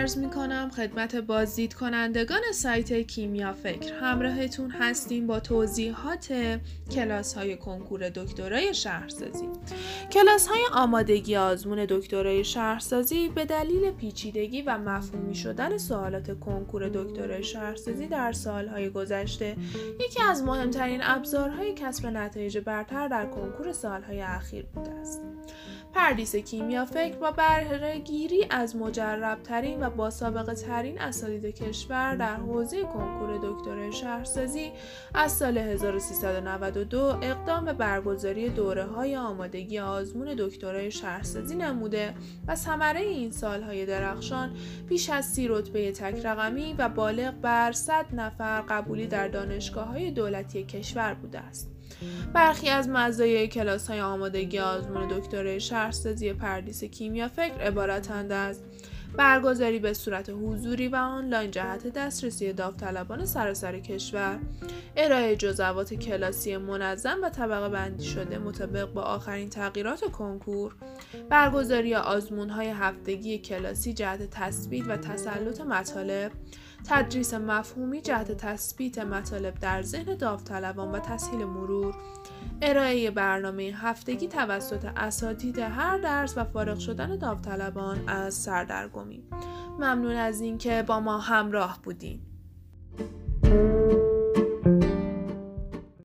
عرض می کنم خدمت بازدید کنندگان سایت کیمیا فکر. همراهتون هستیم با توضیحات کلاس های کنکور دکترای شهرسازی. کلاس های آمادگی آزمون دکترای شهرسازی به دلیل پیچیدگی و مفهومی شدن سوالات کنکور دکترای شهرسازی در سالهای گذشته یکی از مهمترین ابزارهای کسب نتایج برتر در کنکور سالهای اخیر بوده است. پردیس کیمیا فکر با گیری از مجربترین و با سابقه ترین اساتید کشور در حوزه کنکور دکتر شهرسازی از سال 1392 اقدام به برگزاری دوره های آمادگی آزمون دکترای شهرسازی نموده و ثمره این سالهای درخشان بیش از سی رتبه تک رقمی و بالغ بر 100 نفر قبولی در دانشگاه های دولتی کشور بوده است. برخی از مزایای کلاس های آمادگی آزمون دکترای شهرسازی پردیس کیمیا فکر عبارتند از برگزاری به صورت حضوری و آنلاین جهت دسترسی داوطلبان سراسر کشور. ارائه جزوات کلاسی منظم و طبقه بندی شده مطابق با آخرین تغییرات کنکور. برگزاری آزمون های هفتگی کلاسی جهت تثبیت و تسلط مطالب. تدریس مفهومی جهت تثبیت مطالب در ذهن داوطلبان و تسهیل مرور. ارائه برنامه هفتگی توسط اساتید هر درس و فارغ شدن داوطلبان از سردرگمی. ممنون از اینکه با ما همراه بودین.